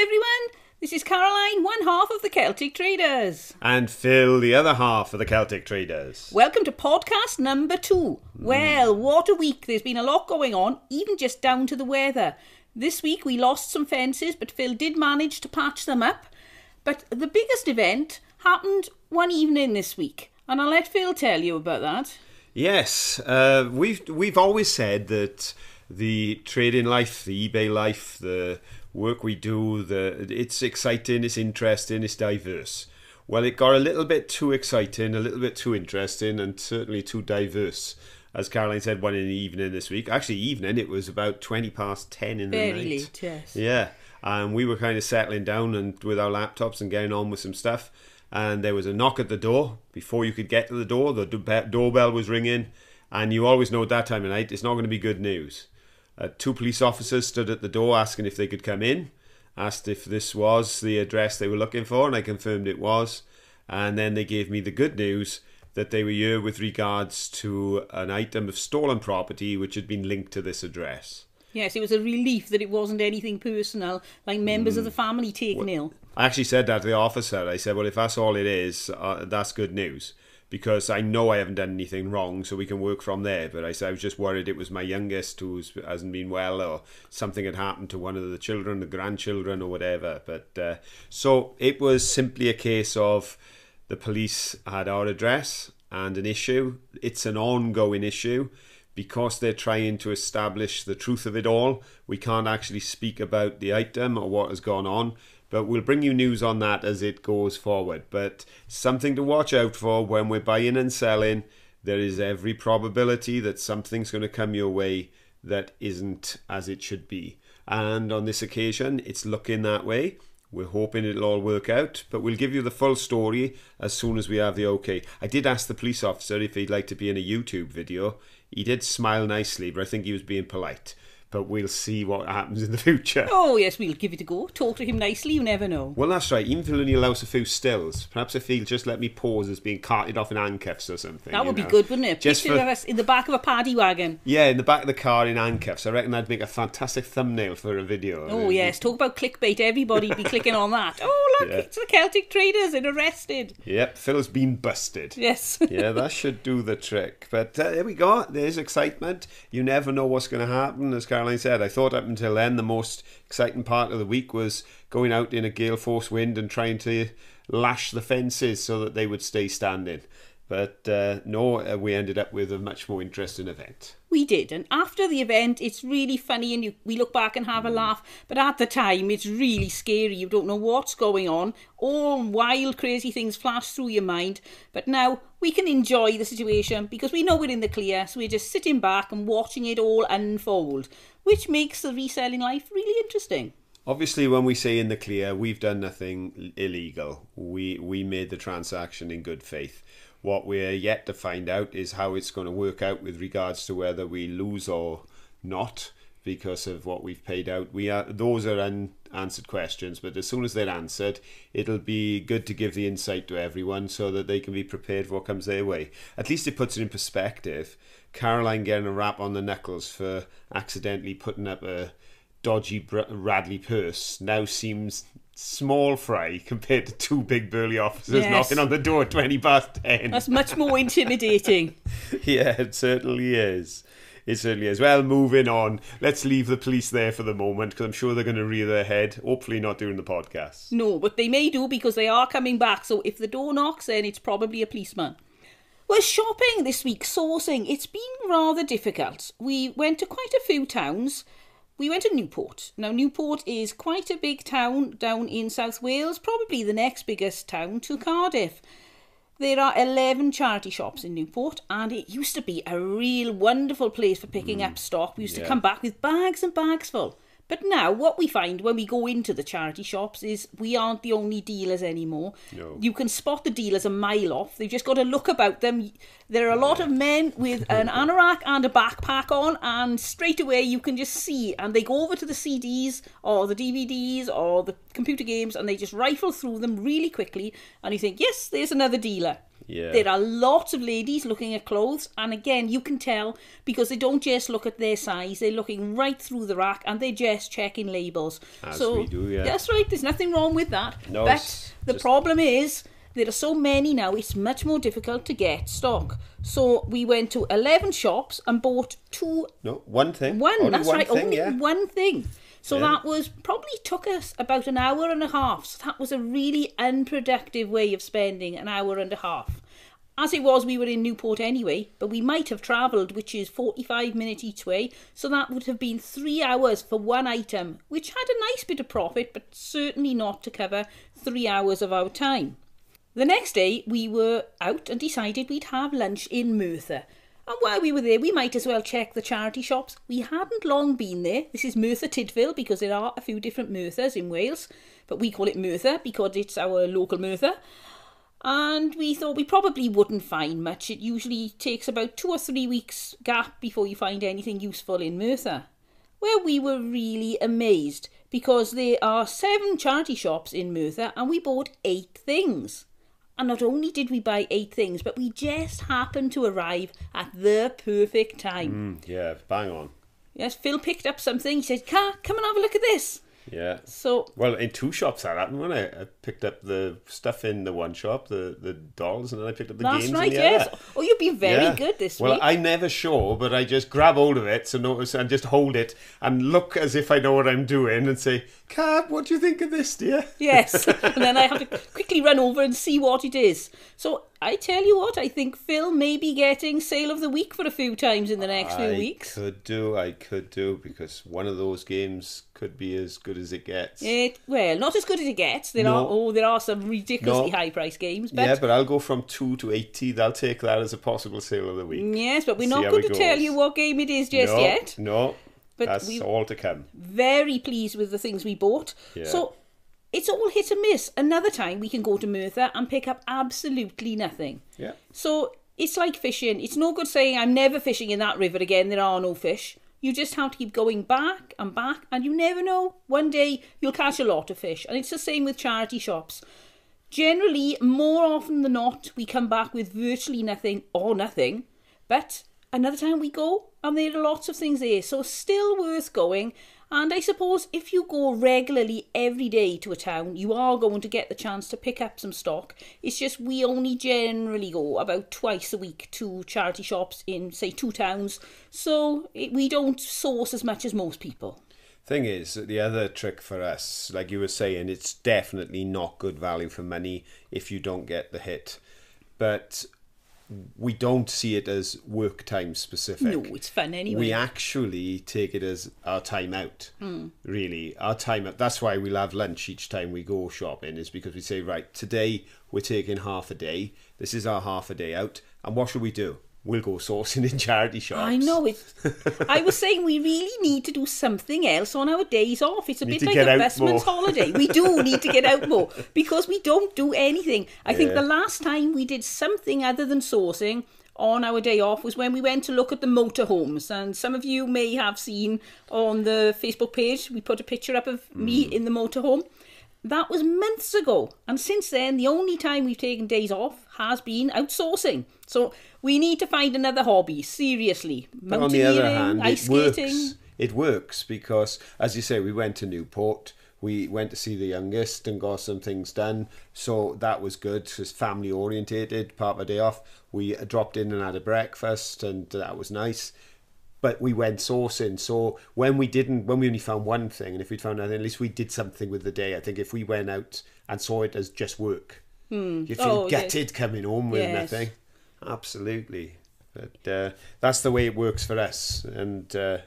everyone. This is Caroline, one half of the Celtic Traders. And Phil, the other half of the Celtic Traders. Welcome to podcast number two. Well, what a week. There's been a lot going on, even just down to the weather. This week we lost some fences, but Phil did manage to patch them up. But the biggest event happened one evening this week, and I'll let Phil tell you about that. Yes, uh, we've we've always said that the trading life, the eBay life, the work we do, the it's exciting, it's interesting, it's diverse. Well, it got a little bit too exciting, a little bit too interesting, and certainly too diverse. As Caroline said, one in the evening this week. Actually, evening, it was about 20 past 10 in the Very night. late, yes. Yeah, and we were kind of settling down and with our laptops and getting on with some stuff. And there was a knock at the door. Before you could get to the door, the doorbell was ringing. And you always know at that time of night, it's not going to be good news. Uh, two police officers stood at the door asking if they could come in, asked if this was the address they were looking for, and I confirmed it was. And then they gave me the good news that they were here with regards to an item of stolen property which had been linked to this address. Yes, it was a relief that it wasn't anything personal, like members Mm. of the family taken ill. I actually said that to the officer. I said, well, if that's all it is, uh, that's good news. Because I know I haven't done anything wrong, so we can work from there. But I said I was just worried it was my youngest who hasn't been well, or something had happened to one of the children, the grandchildren, or whatever. But uh, so it was simply a case of the police had our address and an issue. It's an ongoing issue because they're trying to establish the truth of it all. We can't actually speak about the item or what has gone on, but we'll bring you news on that as it goes forward. But something to watch out for when we're buying and selling. There is every probability that something's going to come your way that isn't as it should be. And on this occasion, it's looking that way. We're hoping it'll all work out, but we'll give you the full story as soon as we have the okay. I did ask the police officer if he'd like to be in a YouTube video. He did smile nicely, but I think he was being polite. But we'll see what happens in the future. Oh, yes, we'll give it a go. Talk to him nicely, you never know. Well, that's right. Even if he'll only allow us a few stills, perhaps if he'll just let me pause as being carted off in handcuffs or something. That would be good, wouldn't it? Just Picture for- us in the back of a paddy wagon. Yeah, in the back of the car in handcuffs. I reckon that'd make a fantastic thumbnail for a video. Oh, yes, talk about clickbait. Everybody be clicking on that. Oh, look, Yeah. it's the Celtic traders and arrested. Yep, Phil's been busted. Yes. yeah, that should do the trick. But uh, there we go. There's excitement. You never know what's going to happen. As Caroline said, I thought up until then the most exciting part of the week was going out in a gale force wind and trying to lash the fences so that they would stay standing. But uh, no, uh, we ended up with a much more interesting event. We did, and after the event, it's really funny, and you, we look back and have a laugh. But at the time, it's really scary. You don't know what's going on. All wild, crazy things flash through your mind. But now we can enjoy the situation because we know we're in the clear, so we're just sitting back and watching it all unfold, which makes the reselling life really interesting. Obviously, when we say in the clear, we've done nothing illegal. We we made the transaction in good faith. What we're yet to find out is how it's going to work out with regards to whether we lose or not because of what we've paid out. We are those are unanswered questions, but as soon as they're answered, it'll be good to give the insight to everyone so that they can be prepared for what comes their way. At least it puts it in perspective. Caroline getting a rap on the knuckles for accidentally putting up a dodgy Radley purse now seems small fry compared to two big burly officers Yes. knocking on the door at 20 past 10. That's much more intimidating. yeah, it certainly is. It certainly is. Well, moving on. Let's leave the police there for the moment because I'm sure they're going to rear their head. Hopefully, not during the podcast. No, but they may do because they are coming back. So if the door knocks, then it's probably a policeman. Well, shopping this week, sourcing, it's been rather difficult. We went to quite a few towns. We went to Newport. Now, Newport is quite a big town down in South Wales, probably the next biggest town to Cardiff. There are 11 charity shops in Newport, and it used to be a real wonderful place for picking hmm. up stock. We used to come back with bags and bags full. But now, what we find when we go into the charity shops is we aren't the only dealers anymore. No. You can spot the dealers a mile off. They've just got to look about them. There are a lot of men with an anorak and a backpack on, and straight away you can just see. And they go over to the CDs or the DVDs or the computer games, and they just rifle through them really quickly. And you think, yes, there's another dealer. Yeah. There are lots of ladies looking at clothes, and again, you can tell because they don't just look at their size, they're looking right through the rack and they're just checking labels. As so, we do, yeah. That's right, there's nothing wrong with that. No, but the just- problem is there are so many now, it's much more difficult to get stock. So, we went to 11 shops and bought two No, one thing. one, Only that's one right, thing, only yeah. one thing. So Yeah. that was probably took us about an hour and a half. So that was a really unproductive way of spending an hour and a half. As it was, we were in Newport anyway, but we might have travelled, which is 45 minutes each way, so that would have been three hours for one item, which had a nice bit of profit, but certainly not to cover three hours of our time. The next day, we were out and decided we'd have lunch in Merthyr. And while we were there, we might as well check the charity shops. We hadn't long been there. This is Merthyr Tydfil because there are a few different Merthyrs in Wales, but we call it Merthyr because it's our local Merthyr. And we thought we probably wouldn't find much. It usually takes about two or three weeks gap before you find anything useful in Merthyr. Where we were really amazed because there are seven charity shops in Merthyr and we bought eight things. And not only did we buy eight things, but we just happened to arrive at the perfect time. Mm, yeah, bang on. Yes, Phil picked up something. He said, Car, come and have a look at this. Yeah. So, Well, in two shops that happened when I, I picked up the stuff in the one shop, the, the dolls, and then I picked up the that's games right, in the yes. other. Oh, you've been very Yeah. good this well, week. Well, I never show, but I just grab hold of it, so notice and just hold it and look as if I know what I'm doing, and say, "Cab, what do you think of this, dear?" Yes, and then I have to quickly run over and see what it is. So I tell you what, I think Phil may be getting sale of the week for a few times in the next few I weeks. could do, I could do, because one of those games could be as good as it gets. It, well, not as good as it gets. There No. are oh, there are some ridiculously No. high price games, but yeah, but I'll go from two to eighty. They'll take that as a possible sale of the week. yes, but we're See not going to tell you what game it is just no, yet. No, But that's we- all to come. Very pleased with the things we bought. Yeah. So it's all hit and miss. Another time we can go to Merthyr and pick up absolutely nothing. Yeah. So it's like fishing. It's no good saying I'm never fishing in that river again. There are no fish. You just have to keep going back and back, and you never know. One day you'll catch a lot of fish. And it's the same with charity shops. Generally, more often than not, we come back with virtually nothing or nothing. But another time we go, and there are lots of things there. So still worth going. And I suppose if you go regularly every day to a town, you are going to get the chance to pick up some stock. It's just we only generally go about twice a week to charity shops in, say, two towns, so it, we don't source as much as most people. Thing is, the other trick for us, like you were saying, it's definitely not good value for money if you don't get the hit. But we don't see it as work time specific. No, it's fun anyway. We actually take it as our time out. Hmm. Really, our time out. That's why we'll have lunch each time we go shopping, is because we say, right, today we're taking half a day. This is our half a day out. And what should we do? We'll go sourcing in charity shops. I know it. I was saying we really need to do something else on our days off. It's a Need bit like get a out busman's holiday. We do need to get out more because we don't do anything. I think the last time we did something other than sourcing on our day off was when we went to look at the motorhomes. And some of you may have seen on the Facebook page, we put a picture up of me Hmm. in the motorhome. That was months ago. And since then, the only time we've taken days off has been outsourcing. So we need to find another hobby, seriously. But on the other hand, ice it works. It works because, as you say, we went to Newport. We went to see the youngest and got some things done. So that was good. It was family orientated, part of a day off. We dropped in and had a breakfast, and that was nice. But we went sourcing. So when we didn't, when we only found one thing, and if we'd found nothing, at least we did something with the day. I think if we went out and saw it as just work, you feel Oh, yes. gutted coming home with Yes. nothing. Absolutely. But uh, that's the way it works for us. And uh,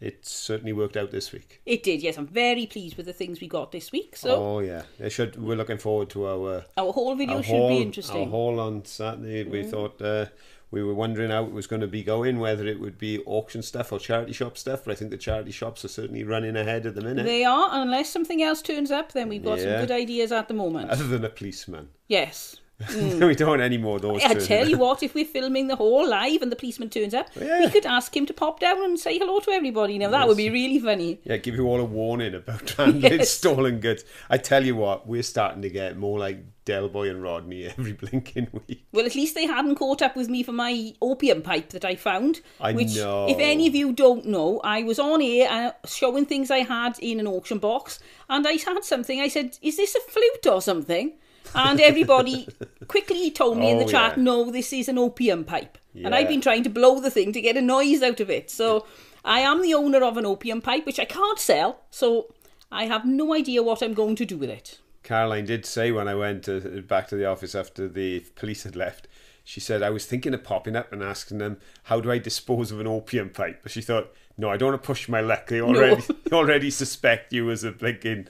it certainly worked out this week. It did, yes. I'm very pleased with the things we got this week. So Oh, yeah. It should, we're looking forward to our, our whole video our, should be interesting. Mm. haul on Saturday. We thought uh, we were wondering how it was going to be going, whether it would be auction stuff or charity shop stuff. But I think the charity shops are certainly running ahead at the minute. They are, unless something else turns up, then we've got Yeah. some good ideas at the moment. Other than a policeman. yes. we don't want any more of those. I tell you what, if we're filming the whole live and the policeman turns up, Yeah. we could ask him to pop down and say hello to everybody. Now that would be really funny. Yeah, give you all a warning about handling Yes. stolen goods. I tell you what, we're starting to get more like Del Boy and Rodney every blinking week. Well, at least they hadn't caught up with me for my opium pipe that I found. I which, know. if any of you don't know, I was on air uh, showing things I had in an auction box, and I had something. I said, "Is this a flute or something?" And everybody quickly told me in the Oh, chat, yeah. "No, this is an opium pipe." And I've been trying to blow the thing to get a noise out of it. So I am the owner of an opium pipe, which I can't sell. So I have no idea what I'm going to do with it. Caroline did say when I went uh, back to the office after the police had left, she said, I was thinking of popping up and asking them, how do I dispose of an opium pipe? But she thought, no, I don't want to push my luck. They already, they already suspect you as a blinking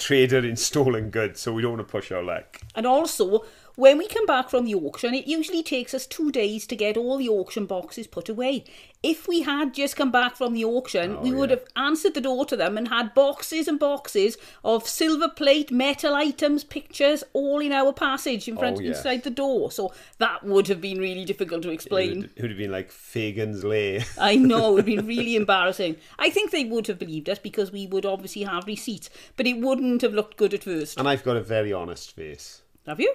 trader in stolen goods, so we don't want to push our luck. And also, when we come back from the auction, it usually takes us two days to get all the auction boxes put away. If we had just come back from the auction, we oh, would yeah. have answered the door to them and had boxes and boxes of silver plate, metal items, pictures, all in our passage in front Oh, yes. inside the door. So that would have been really difficult to It explain. would, it would have been like Fagin's Lair. I know, it would be really embarrassing. I think they would have believed us because we would obviously have receipts, but it wouldn't have looked good at first. And I've got a very honest face. Have you?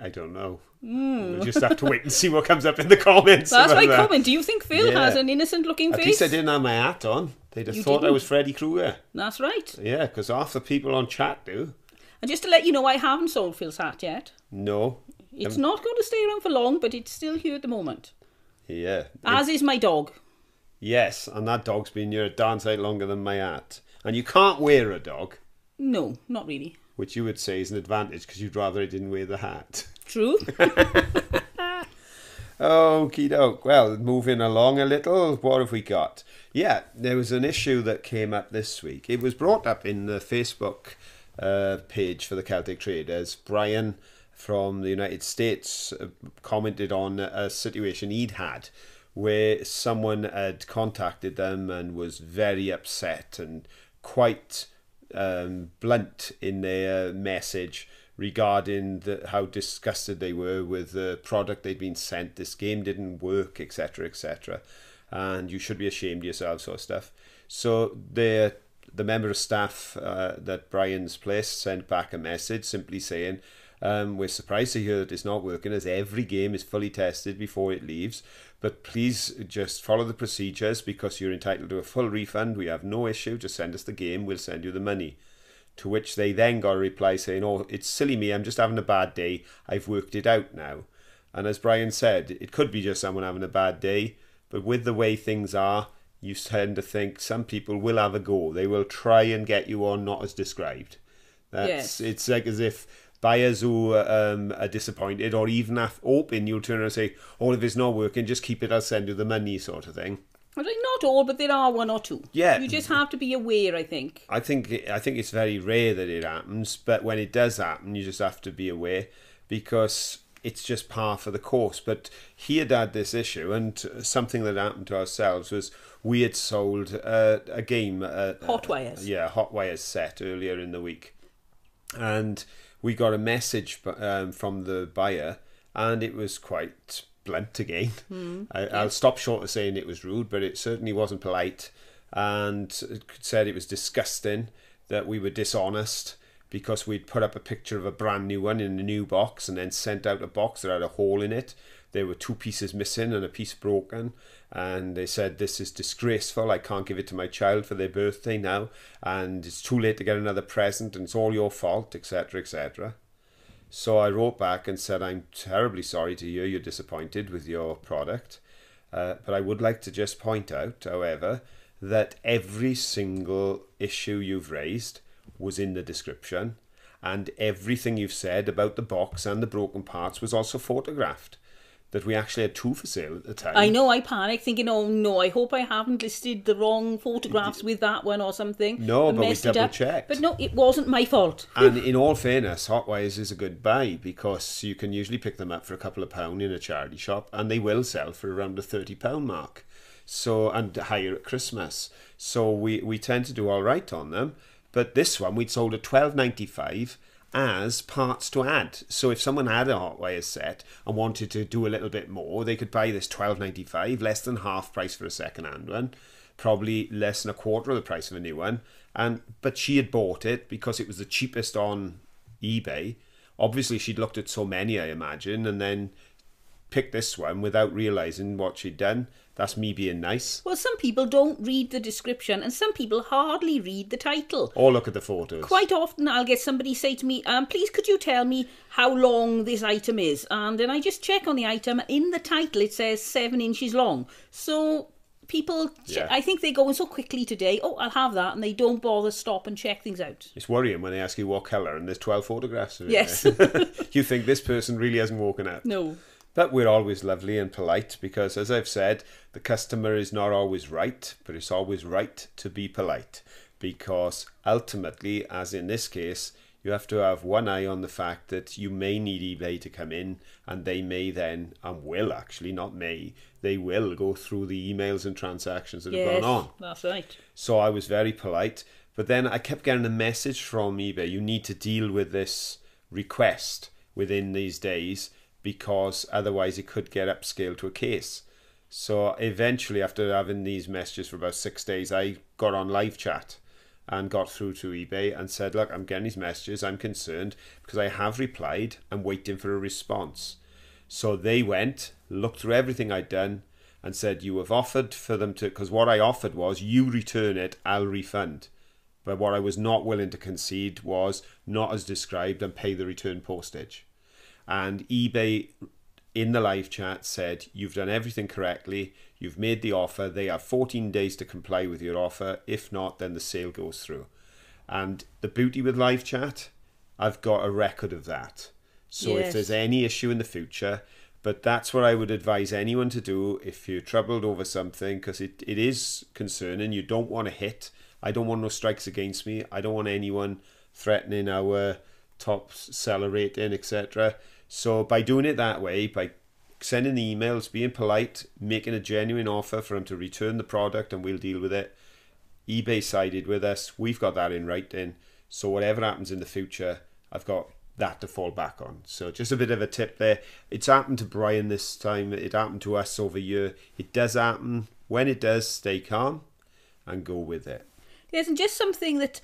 I don't know. Hmm. We'll just have to wait and see what comes up in the comments. That's my that. comment. Do you think Phil Yeah. has an innocent looking face? At least I didn't have my hat on. They'd have You thought I didn't? was Freddy Krueger. That's right. Yeah, because half the people on chat do. And just to let you know, I haven't sold Phil's hat yet. No. It's um, not going to stay around for long, but it's still here at the moment. Yeah. As is my dog. Yes, and that dog's been here a darn sight longer than my hat. And you can't wear a dog, No, not really. Which you would say is an advantage because you'd rather it didn't wear the hat. True. Okie doke. Well, moving along a little, what have we got? Yeah, there was an issue that came up this week. It was brought up in the Facebook uh, page for the Celtic Traders. Brian from the United States uh, commented on a situation he'd had where someone had contacted them and was very upset and quite um, blunt in their message regarding the, how disgusted they were with the product they'd been sent. This game didn't work, etc., etc., and you should be ashamed of yourself, sort of stuff. So the the member of staff uh, that Brian's place sent back a message simply saying. Um, we're surprised to hear that it's not working as every game is fully tested before it leaves. But please just follow the procedures because you're entitled to a full refund. We have no issue. Just send us the game. We'll send you the money. To which they then got a reply saying, Oh, it's silly me. I'm just having a bad day. I've worked it out now. And as Brian said, it could be just someone having a bad day. But with the way things are, you tend to think some people will have a go. They will try and get you on not as described. That's Yes. it's like as if buyers who um, are disappointed or even af- hoping you'll turn around and say, "Oh, if it's not working, just keep it. I'll send you the money," sort of thing. Like, not all, but there are one or two. Yeah. You just have to be aware, I think. I think I think it's very rare that it happens, but when it does happen, you just have to be aware because it's just par for the course. But he had had this issue, and something that happened to ourselves was we had sold uh, a game, uh, Hot wires. yeah, hot wires set earlier in the week, and we got a message um, from the buyer, and it was quite blunt again. I, I'll stop short of saying it was rude, but it certainly wasn't polite, and it said it was disgusting that we were dishonest because we'd put up a picture of a brand new one in a new box and then sent out a box that had a hole in it. There were two pieces missing and a piece broken, and they said this is disgraceful. I can't give it to my child for their birthday now, and it's too late to get another present, and it's all your fault, etc., etc. So I wrote back and said, I'm terribly sorry to hear you're disappointed with your product. Uh, but I would like to just point out, however, that every single issue you've raised was in the description, and everything you've said about the box and the broken parts was also photographed. That we actually had two for sale at the time. I know I panicked thinking, oh no, I hope I haven't listed the wrong photographs with that one or something. No, but we up. double-checked. But no, it wasn't my fault. And in all fairness, Hotwires is a good buy because you can usually pick them up for a couple of pound in a charity shop, and they will sell for around the thirty pound mark. So and higher at Christmas. So we we tend to do all right on them. But this one we'd sold at twelve ninety five, as parts to add. So if someone had a Hotwire set and wanted to do a little bit more, they could buy this twelve ninety five, less than half price for a second hand one, probably less than a quarter of the price of a new one. And but she had bought it because it was the cheapest on eBay. Obviously, she'd looked at so many, I imagine, and then picked this one without realizing what she'd done. That's me being nice. Well, some people don't read the description, and some people hardly read the title. Or look at the photos. Quite often, I'll get somebody say to me, um, "Please, could you tell me how long this item is?" And then I just check on the item. In the title, it says seven inches long. So people, che- Yeah. I think they're going so quickly today. Oh, I'll have that, and they don't bother stop and check things out. It's worrying when they ask you what colour and there's 12 photographs of it. Yes. you think this person really hasn't woken up. No. But we're always lovely and polite because, as I've said, the customer is not always right, but it's always right to be polite. Because ultimately, as in this case, you have to have one eye on the fact that you may need eBay to come in and they may then, and will actually, not may, they will go through the emails and transactions that have gone on. that's right. So I was very polite. But then I kept getting a message from eBay you need to deal with this request within these days because otherwise it could get upscaled to a case. So eventually, after having these messages for about six days, I got on live chat and got through to eBay and said, Look, I'm getting these messages. I'm concerned because I have replied. I'm waiting for a response. So they went, looked through everything I'd done, and said, You have offered for them to, because what I offered was, you return it, I'll refund. But what I was not willing to concede was not as described and pay the return postage. And eBay in the live chat said, You've done everything correctly, you've made the offer, they have 14 days to comply with your offer. If not, then the sale goes through. And the beauty with live chat, I've got a record of that. So if there's any issue in the future, but that's what I would advise anyone to do if you're troubled over something, because it, it is concerning. You don't want to hit. I don't want no strikes against me. I don't want anyone threatening our top seller rating, etc. So by doing it that way, by sending the emails, being polite, making a genuine offer for them to return the product and we'll deal with it. eBay sided with us. We've got that in writing. So whatever happens in the future, I've got that to fall back on. So just a bit of a tip there. It's happened to Brian this time. It happened to us over here. It does happen. When it does, stay calm and go with it. Yes, and just something that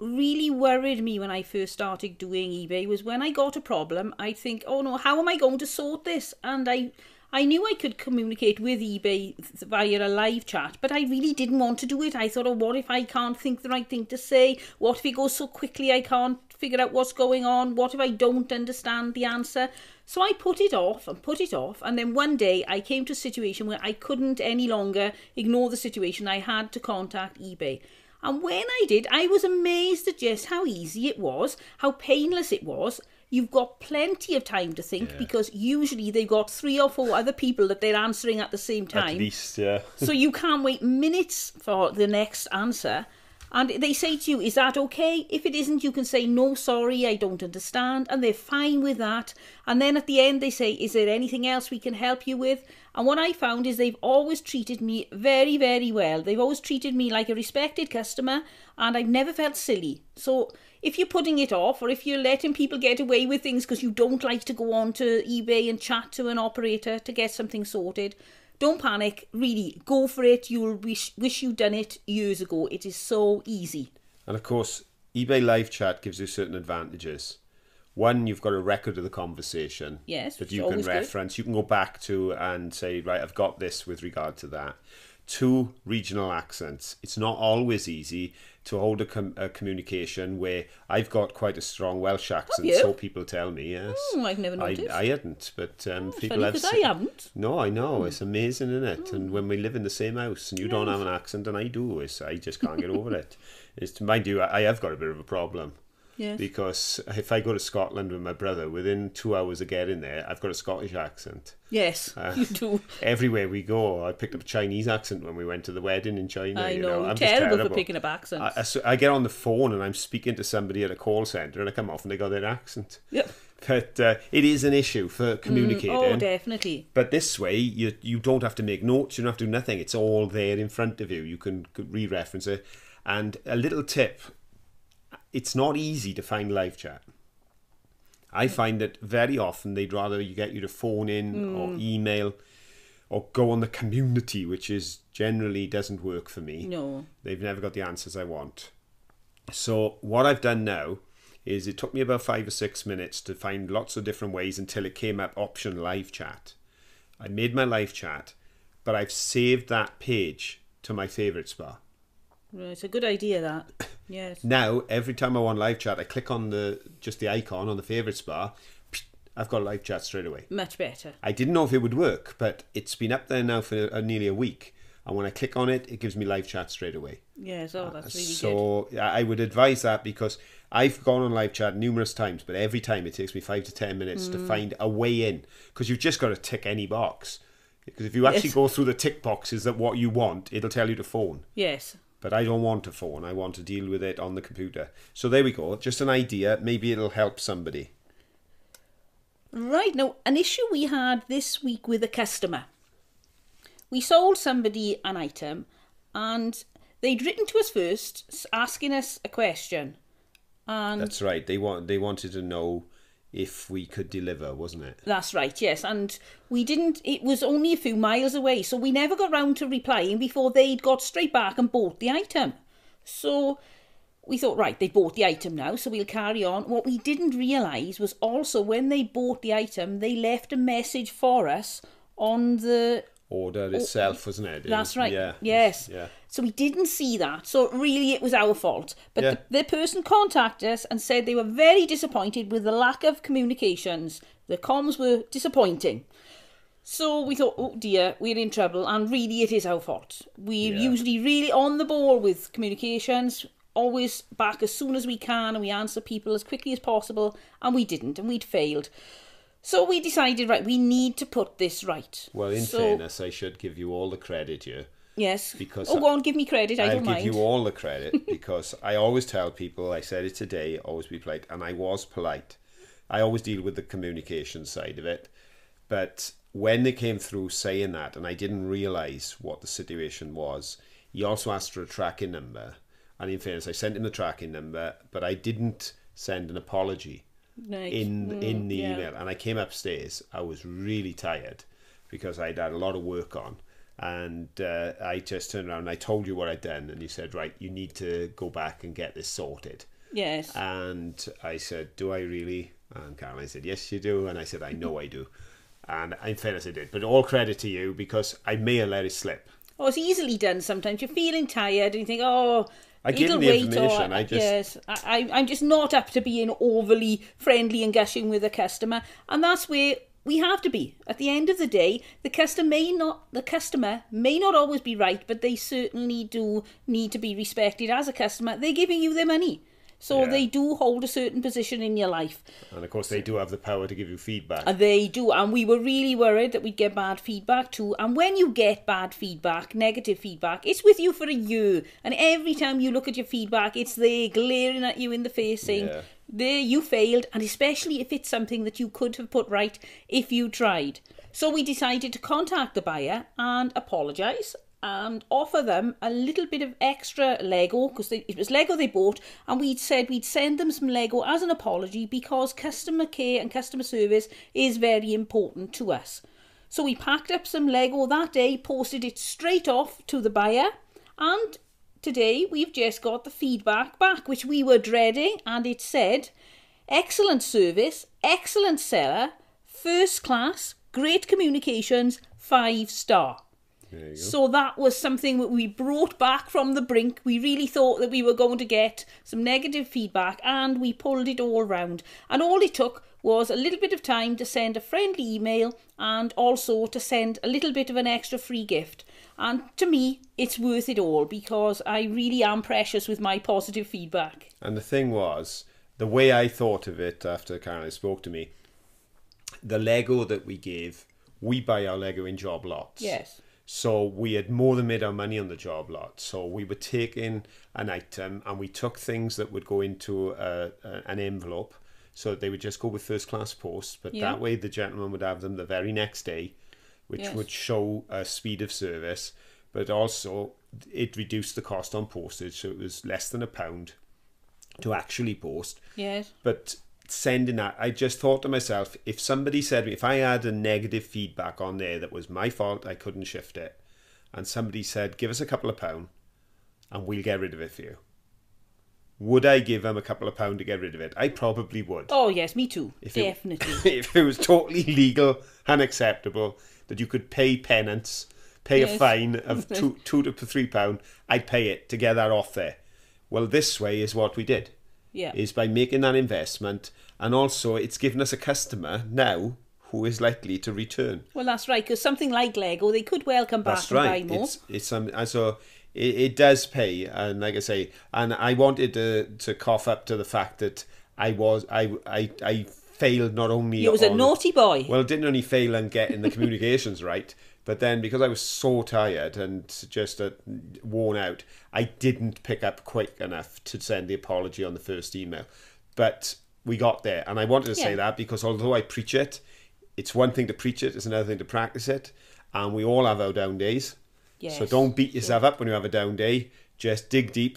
really worried me when I first started doing eBay was when I got a problem, I'd think, oh no, how am I going to sort this? And I I knew I could communicate with eBay via a live chat, but I really didn't want to do it. I thought, oh, what if I can't think the right thing to say? What if it goes so quickly I can't figure out what's going on? What if I don't understand the answer? So I put it off and put it off, and then one day I came to a situation where I couldn't any longer ignore the situation. I had to contact eBay. And when I did, I was amazed at just how easy it was, how painless it was. You've got plenty of time to think because usually they've got three or four other people that they're answering at the same time. At least, yeah. so you can't wait minutes for the next answer. And they say to you, Is that okay? If it isn't, you can say, No, sorry, I don't understand. And they're fine with that. And then at the end, they say, Is there anything else we can help you with? And what I found is they've always treated me very, very well. They've always treated me like a respected customer, and I've never felt silly. So if you're putting it off, or if you're letting people get away with things because you don't like to go on to eBay and chat to an operator to get something sorted, don't panic. Really, go for it. You'll wish, wish you'd done it years ago. It is so easy. And of course, eBay live chat gives you certain advantages. One, you've got a record of the conversation Yes, that you can always good. reference. You can go back to and say, right, I've got this with regard to that. Two, regional accents. It's not always easy to hold a, com- a communication where I've got quite a strong Welsh accent, so people tell me, yes. Oh, I've never noticed. I hadn't, but um, oh, people Funny have because I haven't. no, I know. Hmm. It's amazing, isn't it? And hmm. when we live in the same house and you don't have an accent and I do, it's, I just can't get over it. It's, mind you, I I have got a bit of a problem Yes. because if I go to Scotland with my brother, within two hours of getting there, I've got a Scottish accent. Yes, Uh, you do. Everywhere we go, I picked up a Chinese accent when we went to the wedding in China. I you know. know, I'm terrible, terrible. for picking up accents. I, I I get on the phone and I'm speaking to somebody at a call centre and I come off and they got their accent. yep. But uh, it is an issue for communicating. Oh, definitely. But this way, you you don't have to make notes. You don't have to do nothing. It's all there in front of you. You can re-reference it. And a little tip: it's not easy to find live chat. I find that very often they'd rather you get you to phone in or mm. email or go on the community, which is generally doesn't work for me. No. They've never got the answers I want. So what I've done now is it took me about five or six minutes to find lots of different ways until it came up option live chat. I made my live chat, but I've saved that page to my favourites bar. Right, It's a good idea, that. Yes. Now every time I want live chat, I click on the just the icon on the favourites bar. I've got live chat straight away. Much better. I didn't know if it would work, but it's been up there now for uh, nearly a week. And when I click on it, it gives me live chat straight away. Yes, oh, that's really good. so I would advise that because I've gone on live chat numerous times, but every time it takes me five to ten minutes Hmm. to find a way in because you've just got to tick any box. Because if you actually Yes. go through the tick boxes that what you want, it'll tell you to phone. Yes. But I don't want a phone. I want to deal with it on the computer. So there we go. Just an idea. Maybe it'll help somebody. Right, now, an issue we had this week with a customer. We sold somebody an item and they'd written to us first asking us a question. And That's right. They want. They wanted to know if we could deliver, wasn't it? That's right, yes. And we didn't, it was only a few miles away, so we never got round to replying before they'd got straight back and bought the item. So we thought, right, they bought the item now, so we'll carry on. What we didn't realise was also when they bought the item, they left a message for us on the Order oh, itself, wasn't it? It Oh, That's was- right. Yeah. Yes. Yeah. So we didn't see that. So really, it was our fault. But Yeah. the, the person contacted us and said they were very disappointed with the lack of communications. The comms were disappointing. So we thought, oh dear, we're in trouble, and really, it is our fault. We're Yeah. usually really on the ball with communications, always back as soon as we can, and we answer people as quickly as possible, and we didn't, and we'd failed. So we decided, right, we need to put this right. Well, in so, fairness, I should give you all the credit here. yes, because oh, go on, give me credit. I I'll don't give mind. you all the credit because I always tell people, I said it today, always be polite, and I was polite. I always deal with the communication side of it. But when they came through saying that, and I didn't realise what the situation was, he also asked for a tracking number. And in fairness, I sent him the tracking number, but I didn't send an apology In in the Mm, yeah. email. And I came upstairs. I was really tired because I'd had a lot of work on. And uh, I just turned around and I told you what I'd done. And you said right you need to go back and get this sorted. Yes. and I said do I really? And Caroline said yes you do. And I said I know I do. And in fairness I did. But all credit to you because I may have let it slip. Oh, it's easily done sometimes. You're feeling tired and you think, oh, I gave him the wait, information, Or, I just- Yes, I- I'm just not up to being overly friendly and gushing with a customer. And that's where we have to be. At the end of the day, the customer may not, the customer may not always be right, but they certainly do need to be respected as a customer. They're giving you their money. So Yeah. they do hold a certain position in your life. and of course they do have the power to give you feedback And they do, and we were really worried that we'd get bad feedback too. And when you get bad feedback, negative feedback, it's with you for a year. And every time you look at your feedback, it's there glaring at you in the face saying, Yeah. There, you failed, and especially if it's something that you could have put right if you tried. So we decided to contact the buyer and apologise and offer them a little bit of extra Lego because it was Lego they bought, and we'd said we'd send them some Lego as an apology because customer care and customer service is very important to us. So we packed up some Lego that day, posted it straight off to the buyer, and today we've just got the feedback back, which we were dreading, and it said, excellent service, excellent seller, first class, great communications, five star. There you go. So that was something that we brought back from the brink. We really thought that we were going to get some negative feedback and we pulled it all round. And all it took was a little bit of time to send a friendly email and also to send a little bit of an extra free gift. And to me, it's worth it all because I really am precious with my positive feedback. And the thing was, the way I thought of it after Caroline spoke to me, the Lego that we gave, we buy our Lego in job lots. Yes. So we had more than made our money on the job lot. So we were taking an item and we took things that would go into a, a, an envelope. So they would just go with first class post. But Yeah. that way the gentleman would have them the very next day, which Yes. would show a speed of service. But also it reduced the cost on postage. So it was less than a pound to actually post. Yes. But sending that, I just thought to myself, if somebody said, if I had a negative feedback on there that was my fault, I couldn't shift it, and somebody said, give us a couple of pound and we'll get rid of it for you. Would I give them a couple of pound to get rid of it? I probably would. Oh yes, me too. If Definitely. It, if it was totally legal and acceptable that you could pay penance, pay a fine of two, two to three pound, I'd pay it to get that off there. Well, this way is what we did. Yeah. Is by making that investment, and also it's given us a customer now who is likely to return. Well, that's right. Because something like Lego, they could well come back That's and right. buy more. It's it's um and so it, it does pay, and like I say, and I wanted to to cough up to the fact that I was I I I failed not only You was a naughty boy. Well, didn't only fail on getting the communications right, but then because I was so tired and just uh, worn out, I didn't pick up quick enough to send the apology on the first email. But we got there, and I wanted to say Yeah. that because although I preach it, it's one thing to preach it, it's another thing to practice it, and we all have our down days. So don't beat yourself up when you have a down day. Just dig deep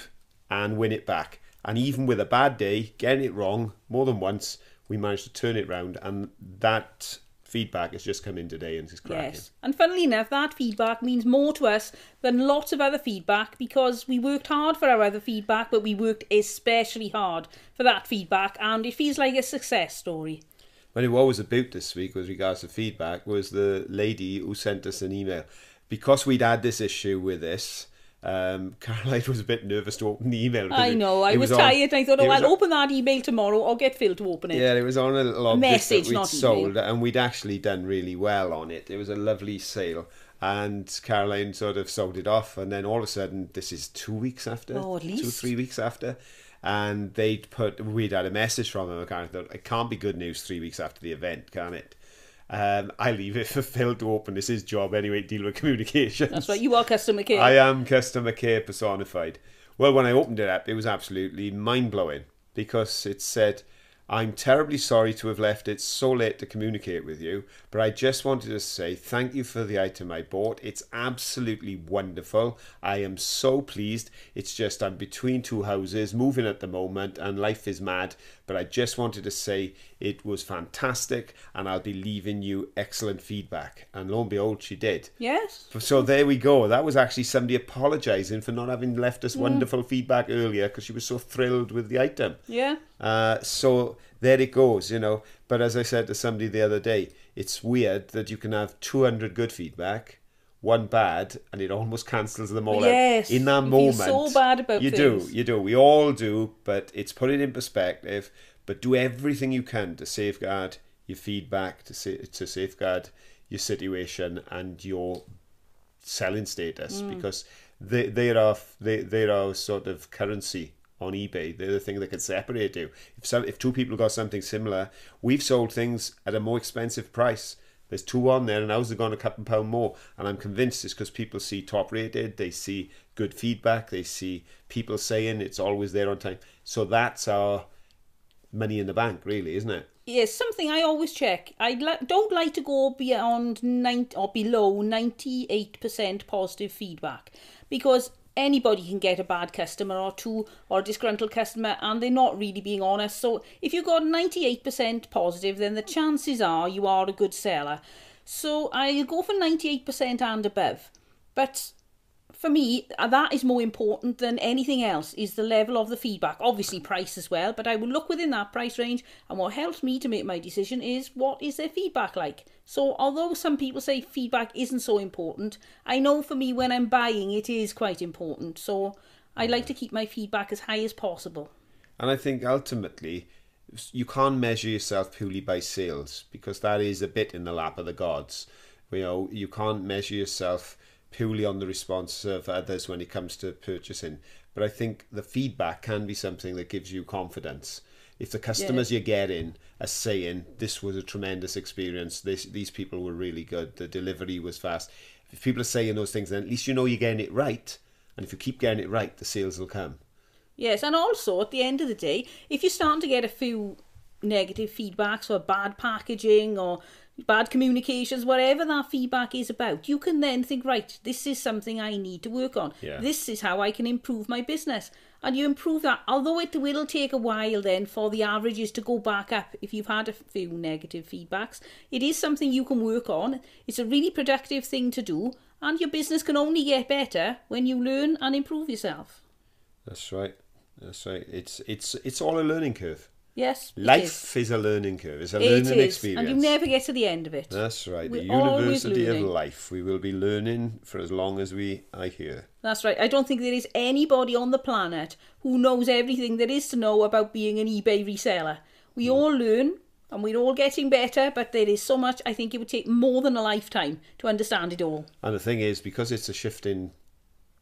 and win it back. And even with a bad day, getting it wrong more than once, we managed to turn it round. And that feedback has just come in today and it's cracking. Yes. And funnily enough, that feedback means more to us than lots of other feedback because we worked hard for our other feedback, but we worked especially hard for that feedback, and it feels like a success story. Well, it was about this week with regards to feedback was the lady who sent us an email. Because we'd had this issue with this, um, Caroline was a bit nervous to open the email. I it- know. I it was, on- tired. And I thought, oh, I'll on- open that email tomorrow or get Phil to open it. Yeah, it was on a little object message, that we'd not sold, email. and we'd actually done really well on it. It was a lovely sale, and Caroline sort of sold it off, and then all of a sudden, this is two weeks after, Oh, at two three weeks after, and they'd put we'd had a message from them. I thought it can't be good news three weeks after the event, can it? Um, I leave it for Phil to open. It's his job anyway, deal with communications. That's right. You are customer care. I am customer care personified. Well, when I opened it up, it was absolutely mind blowing because it said, I'm terribly sorry to have left it so late to communicate with you, but I just wanted to say thank you for the item I bought. It's absolutely wonderful. I am so pleased. It's just I'm between two houses, moving at the moment, and life is mad. But I just wanted to say it was fantastic, and I'll be leaving you excellent feedback. And lo and behold, she did. yes. So there we go. That was actually somebody apologising for not having left Mm. us wonderful feedback earlier because she was so thrilled with the item. Yeah. Uh, so there it goes, you know. But as I said to somebody the other day, it's weird that you can have 200 good feedback, one bad, and it almost cancels them all Yes, out. In that moment, so bad about you things. do, you do. We all do, but it's put it in perspective. But do everything you can to safeguard your feedback, to sa- to safeguard your situation and your selling status Mm. because they they are they they are sort of currency on eBay. They're the thing that can separate you. If some if two people got something similar, we've sold things at a more expensive price. There's two on there, and ours have gone a couple pound more. And I'm convinced it's because people see top rated, they see good feedback, they see people saying it's always there on time. So that's our money in the bank, really, isn't it? Yes, something I always check. I li- don't like to go beyond 90 or below 98% positive feedback because anybody can get a bad customer or two or a disgruntled customer and they're not really being honest. So if you've got 98% positive, then the chances are you are a good seller. So I'll go for 98% and above. But for me, uh, that is more important than anything else, is the level of the feedback. Obviously, price as well, but I will look within that price range. And what helps me to make my decision is what is their feedback like. So, although some people say feedback isn't so important, I know for me when I'm buying, it is quite important. So, I like to keep my feedback as high as possible. And I think ultimately, you can't measure yourself purely by sales because that is a bit in the lap of the gods. You know, you can't measure yourself purely on the response of others when it comes to purchasing. But I think the feedback can be something that gives you confidence. If the customers you're getting are saying this was a tremendous experience, this these people were really good, the delivery was fast. If people are saying those things, then at least you know you're getting it right. And if you keep getting it right, the sales will come. Yes, and also at the end of the day, if you're starting to get a few negative feedbacks or bad packaging or bad communications, whatever that feedback is about, you can then think, right, this is something I need to work on. Yeah. This is how I can improve my business. and you improve that. Although it will take a while then for the averages to go back up if you've had a few negative feedbacks, it is something you can work on. It's a really productive thing to do, and your business can only get better when you learn and improve yourself. That's right. That's right. It's it's it's all a learning curve. Yes, it is. Life is. a learning curve. It's a It learning is, experience. and you never get to the end of it. That's right. The We're always university of life. We will be learning for as long as we are here. That's right. I don't think there is anybody on the planet who knows everything there is to know about being an eBay reseller. We Hmm. all learn and we're all getting better, but there is so much I think it would take more than a lifetime to understand it all. And the thing is, because it's a shifting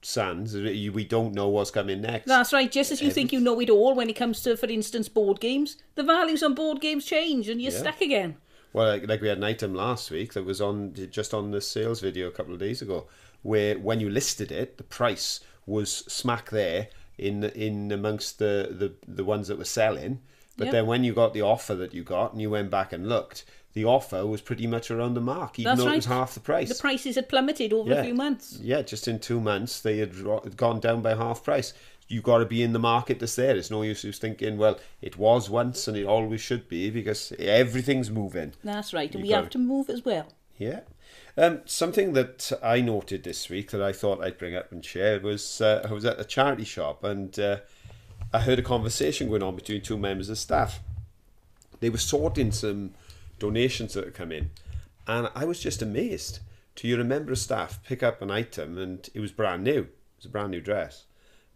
sands, we don't know what's coming next. That's right. Just as you think you know it all when it comes to, for instance, board games, the values on board games change and you're Yeah. stuck again. Well, like, like we had an item last week that was on just on the sales video a couple of days ago, where when you listed it, the price was smack there in in amongst the the, the ones that were selling. But then when you got the offer that you got and you went back and looked, the offer was pretty much around the mark, even That's though right. it was half the price. The prices had plummeted over a few months. Yeah, just in two months they had gone down by half price. You've got to be in the market that's there. It's no use just thinking, well, it was once and it always should be because everything's moving. That's right. And You we have to move as well. Yeah. Um, something that I noted this week that I thought I'd bring up and share was uh, I was at a charity shop and uh, I heard a conversation going on between two members of staff. They were sorting some donations that come in, and I was just amazed to hear a member of staff pick up an item and it was brand new. It was a brand new dress,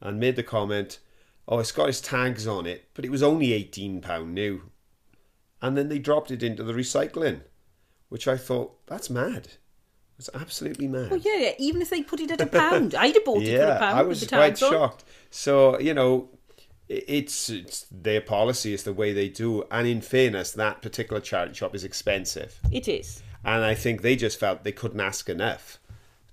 and made the comment, "Oh, it's got its tags on it, but it was only eighteen pound new." And then they dropped it into the recycling which I thought that's mad. It's absolutely mad. Oh, yeah, yeah. Even if they put it at a pound, I'd have bought it for a pound I with was the quite on. shocked. So you know, it's it's their policy, it's the way they do. And in fairness, that particular charity shop is expensive, It is. and I think they just felt they couldn't ask enough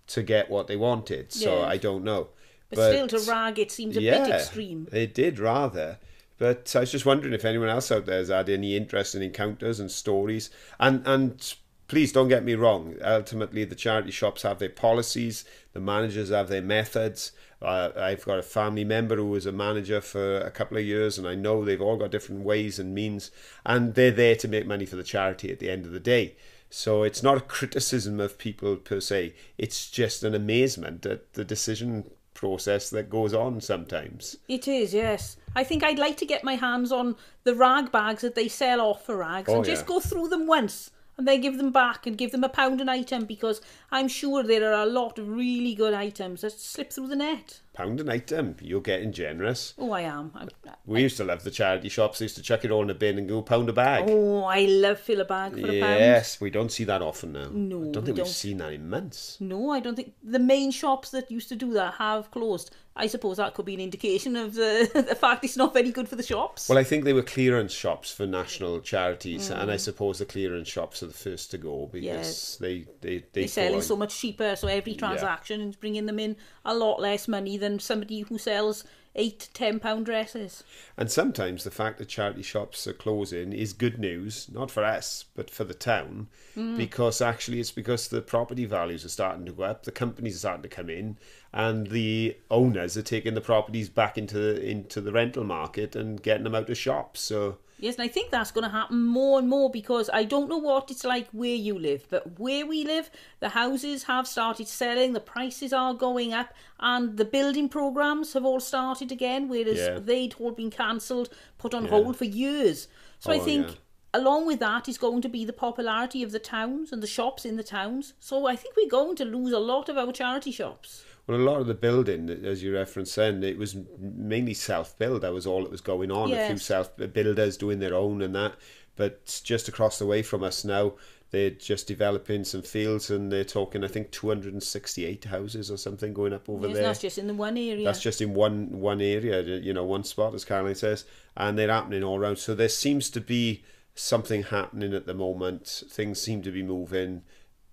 to get what they wanted. So Yeah. I don't know. But, still, to rag it seems a bit extreme. It did rather. But I was just wondering if anyone else out there has had any interesting encounters and stories. And and please don't get me wrong. Ultimately, the charity shops have their policies. The managers have their methods. Uh, I've got a family member who was a manager for a couple of years, and I know they've all got different ways and means, and they're there to make money for the charity at the end of the day. So it's not a criticism of people per se. It's just an amazement at the decision process that goes on sometimes. It is, yes. I think I'd like to get my hands on the rag bags that they sell off for rags Oh, and just yeah. go through them once and then give them back and give them a pound an item because I'm sure there are a lot of really good items that slip through the net. Pound an item, you're getting generous. Oh, I am. I'm, We used to love the charity shops. They used to chuck it all in a bin and go pound a bag. oh, I love fill a bag for a pound. yes, we don't see that often now. No, I don't think we've don't. seen that in months. No, I don't think the main shops that used to do that have closed. I suppose that could be an indication of the, the fact it's not very good for the shops. Well, I think they were clearance shops for national charities, and Mm. I suppose the clearance shops are the first to go because Yes. they they they They're selling so much cheaper, so every transaction is bringing them in a lot less money than somebody who sells eight, ten pound dresses. And sometimes the fact that charity shops are closing is good news, not for us, but for the town, Mm. because actually it's because the property values are starting to go up, the companies are starting to come in, and the owners are taking the properties back into the, into the rental market and getting them out of shops. So Yes, and I think that's going to happen more and more because I don't know what it's like where you live, but where we live, the houses have started selling, the prices are going up, and the building programs have all started again, whereas Yeah. they'd all been cancelled, put on Yeah. hold for years. So I Oh, think. yeah. Along with that is going to be the popularity of the towns and the shops in the towns. So I think we're going to lose a lot of our charity shops. Well, a lot of the building, as you referenced then, it was mainly self-build. That was all that was going on. A few Yes. self-builders doing their own and that. But just across the way from us now, they're just developing some fields and they're talking, I think, 268 houses or something going up over Yes, there. that's just in the one area. That's just in one one area, you know, one spot, as Caroline says, and they're happening all around. So there seems to be something happening at the moment. Things seem to be moving.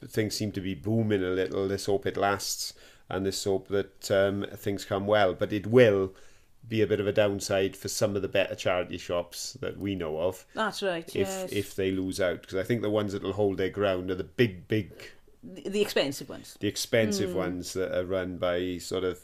Things seem to be booming a little. Let's hope it lasts, and let's hope that um, things come well. But it will be a bit of a downside for some of the better charity shops that we know of That's right. if yes. if they lose out. Because I think the ones that will hold their ground are the big, big the, the expensive ones. the expensive ones that are run by sort of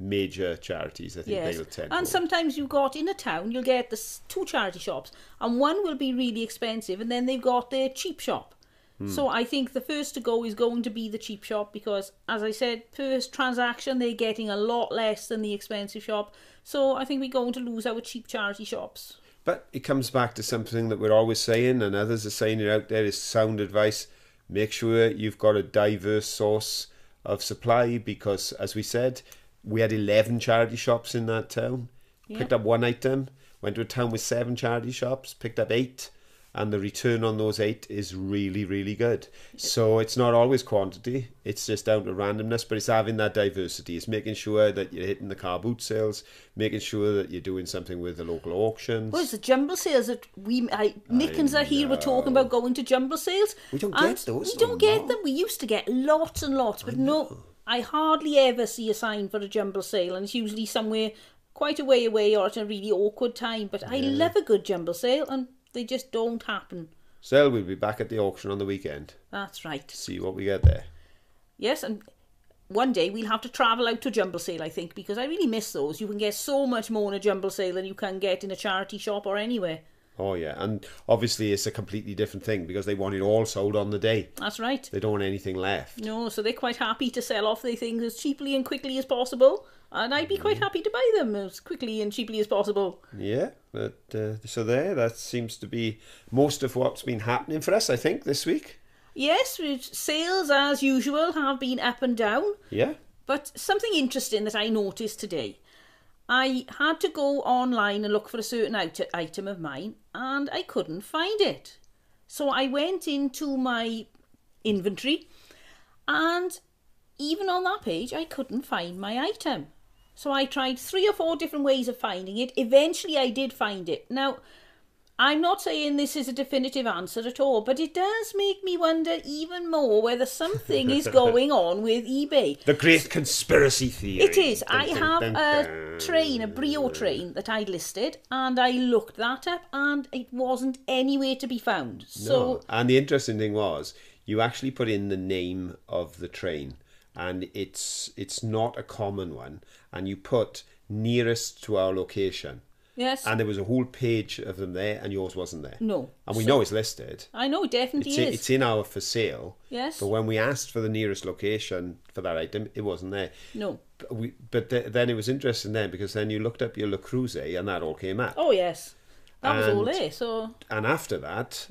major charities. I think Yes, they'll tend and sometimes you've got in a town you'll get the two charity shops, and one will be really expensive, and then they've got their cheap shop. Hmm. So I think the first to go is going to be the cheap shop because, as I said, first transaction they're getting a lot less than the expensive shop. So I think we're going to lose our cheap charity shops. But it comes back to something that we're always saying, and others are saying it out there is sound advice. Make sure you've got a diverse source of supply because, as we said, we had 11 charity shops in that town. Picked up one item, went to a town with seven charity shops, picked up eight, and the return on those eight is really, really good. So it's not always quantity, it's just down to randomness, but it's having that diversity. It's making sure that you're hitting the car boot sales, making sure that you're doing something with the local auctions. Well, it's the jumble sales that we, I, Nick and Zahir were talking about going to jumble sales. We don't and get those We don't get more. them. We used to get lots and lots, but no, I hardly ever see a sign for a jumble sale, and it's usually somewhere quite a way away or at a really awkward time. But I love a good jumble sale, and they just don't happen. So we'll be back at the auction on the weekend. That's right. See what we get there. Yes, and one day we'll have to travel out to jumble sale, I think, because I really miss those. You can get so much more in a jumble sale than you can get in a charity shop or anywhere. Oh yeah, and obviously it's a completely different thing because they want it all sold on the day. That's right. They don't want anything left. No, so they're quite happy to sell off their things as cheaply and quickly as possible. And I'd be quite happy to buy them as quickly and cheaply as possible. Yeah, but uh, so there, that seems to be most of what's been happening for us. I think this week. Yes, sales as usual have been up and down. Yeah. But something interesting that I noticed today. I had to go online and look for a certain it- item of mine and I couldn't find it. So I went into my inventory and even on that page I couldn't find my item. So I tried three or four different ways of finding it. Eventually I did find it. Now, I'm not saying this is a definitive answer at all, but it does make me wonder even more whether something is going on with eBay. The great conspiracy theory. It is. Dun, I have dun, a dun. train, a Brio train that I'd listed, and I looked that up, and it wasn't anywhere to be found. So No. and the interesting thing was, you actually put in the name of the train, and it's it's not a common one, and you put nearest to our location, yes, and there was a whole page of them there, and yours wasn't there. no, And we So- know it's listed. I know definitely It's, is. in, it's in our for sale. Yes. But when we asked for the nearest location for that item, it wasn't there. no. But, we, but th- then it was interesting then because then you looked up your Le Creuset and that all came up. Oh yes, that was all there. So And after that,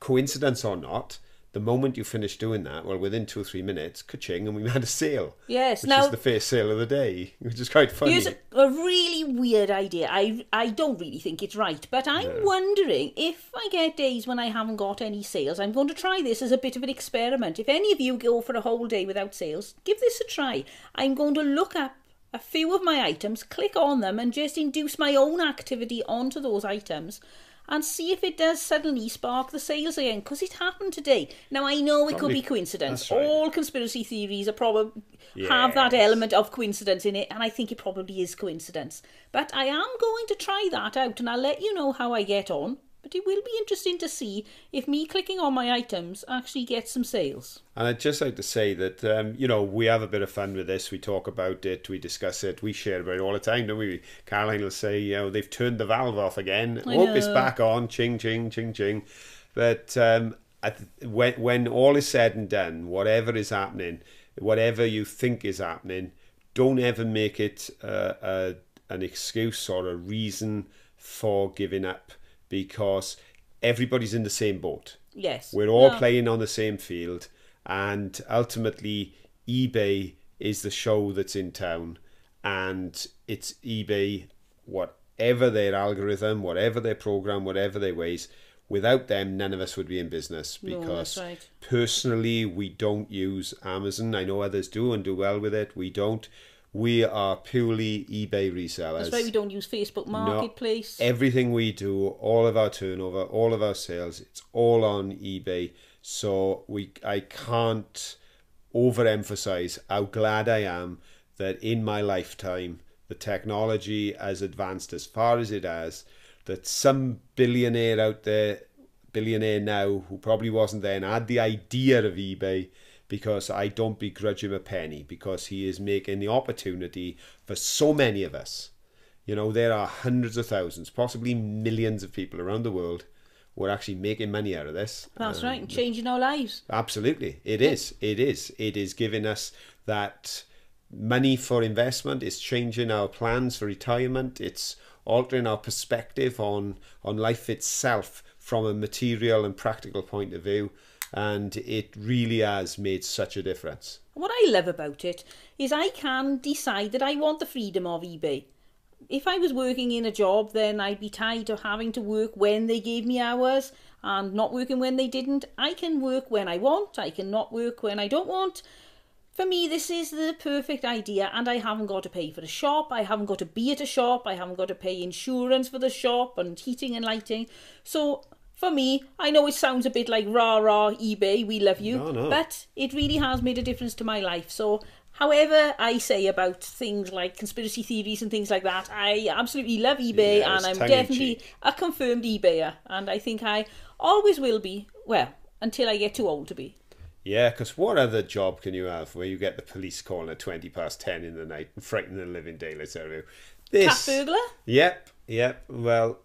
coincidence or not, the moment you finish doing that, well, within two or three minutes, ka-ching, and we had a sale. Yes, Which now- is the first sale of the day, which is quite funny. Here's a, a really weird idea. I I don't really think it's right, but I'm wondering if I get days when I haven't got any sales. I'm going to try this as a bit of an experiment. If any of you go for a whole day without sales, give this a try. I'm going to look up a few of my items, click on them, and just induce my own activity onto those items. And see if it does suddenly spark the sales again, because it happened today. Now I know it could be coincidence. right. All conspiracy theories are probably have that element of coincidence in it, and I think it probably is coincidence. But I am going to try that out, and I'll let you know how I get on. But it will be interesting to see if me clicking on my items actually gets some sales. And I'd just like to say that, um, you know, we have a bit of fun with this. We talk about it, we discuss it, we share about it all the time, don't we? Caroline will say, you know, they've turned the valve off again. I Hope it's back on, ching, ching, ching, ching. But um, when, when all is said and done, whatever is happening, whatever you think is happening, don't ever make it uh, a, an excuse or a reason for giving up because everybody's in the same boat. Yes. We're all No. playing on the same field, and ultimately, eBay is the show that's in town, and it's eBay, whatever their algorithm, whatever their program, whatever their ways. Without them, none of us would be in business because that's right. personally, we don't use Amazon. I know others do and do well with it. We don't. We are purely eBay resellers. That's why we don't use Facebook Marketplace. Everything we do, all of our turnover, all of our sales, it's all on eBay. So we, I can't overemphasize how glad I am that in my lifetime the technology has advanced as far as it has. That some billionaire out there, billionaire now, who probably wasn't then, had the idea of eBay because I don't begrudge him a penny because he is making the opportunity for so many of us. You know, there are hundreds of thousands, possibly millions of people around the world who are actually making money out of this. That's right, um, changing our lives. Absolutely, it is. It is. It is giving us that money for investment. It's changing our plans for retirement. It's altering our perspective on on life itself from a material and practical point of view. And it really has made such a difference. What I love about it is I can decide that I want the freedom of eBay. If I was working in a job, then I'd be tied to having to work when they gave me hours and not working when they didn't. I can work when I want, I can not work when I don't want. For me, this is the perfect idea, and I haven't got to pay for the shop, I haven't got to be at a shop, I haven't got to pay insurance for the shop and heating and lighting. So for me, I know it sounds a bit like rah rah eBay, we love you, No, no. but it really has made a difference to my life. So, however I say about things like conspiracy theories and things like that, I absolutely love eBay Yeah, and I'm definitely a confirmed eBayer, and I think I always will be. Well, until I get too old to be. Yeah, because what other job can you have where you get the police calling at 20 past 10 in the night and frighten the living daylights out of you? Cat burglar? Yep, yep. Well,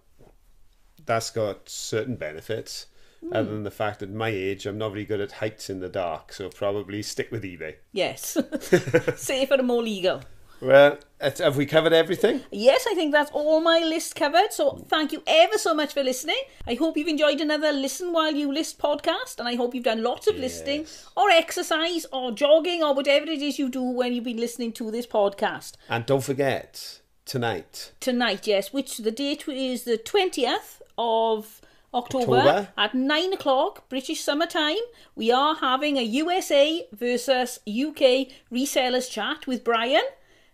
that's got certain benefits. Other than the fact that my age, I'm not very good at heights in the dark, so probably stick with eBay. Yes. Safer and more legal. Well, have we covered everything? Yes, I think that's all my list covered. So thank you ever so much for listening. I hope you've enjoyed another Listen While You List podcast, and I hope you've done lots of listening or exercise or jogging or whatever it is you do when you've been listening to this podcast. And don't forget, tonight, Tonight, yes, which the date is the 20th of October, October. at 9 o'clock British summer time. We are having a USA versus UK resellers chat with Brian.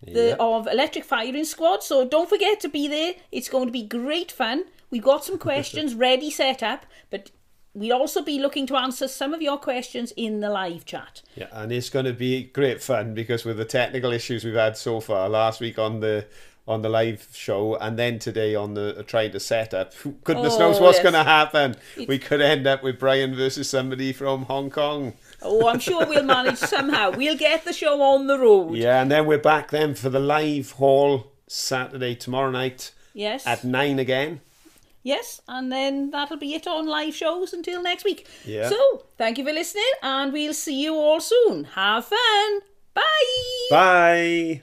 The, Yep. of Electric Firing Squad. So don't forget to be there. It's going to be great fun. We've got some questions ready set up, but we'll also be looking to answer some of your questions in the live chat. Yeah, and it's going to be great fun because with the technical issues we've had so far, last week on the on the live show, and then today on the uh, trying to set up, goodness Oh, knows what's yes. going to happen. We could end up with Brian versus somebody from Hong Kong. Oh, I'm sure we'll manage somehow. We'll get the show on the road. Yeah, and then we're back then for the live haul Saturday tomorrow night Yes. at nine again. Yes, and then that'll be it on live shows until next week. Yeah. So, thank you for listening, and we'll see you all soon. Have fun. Bye. Bye.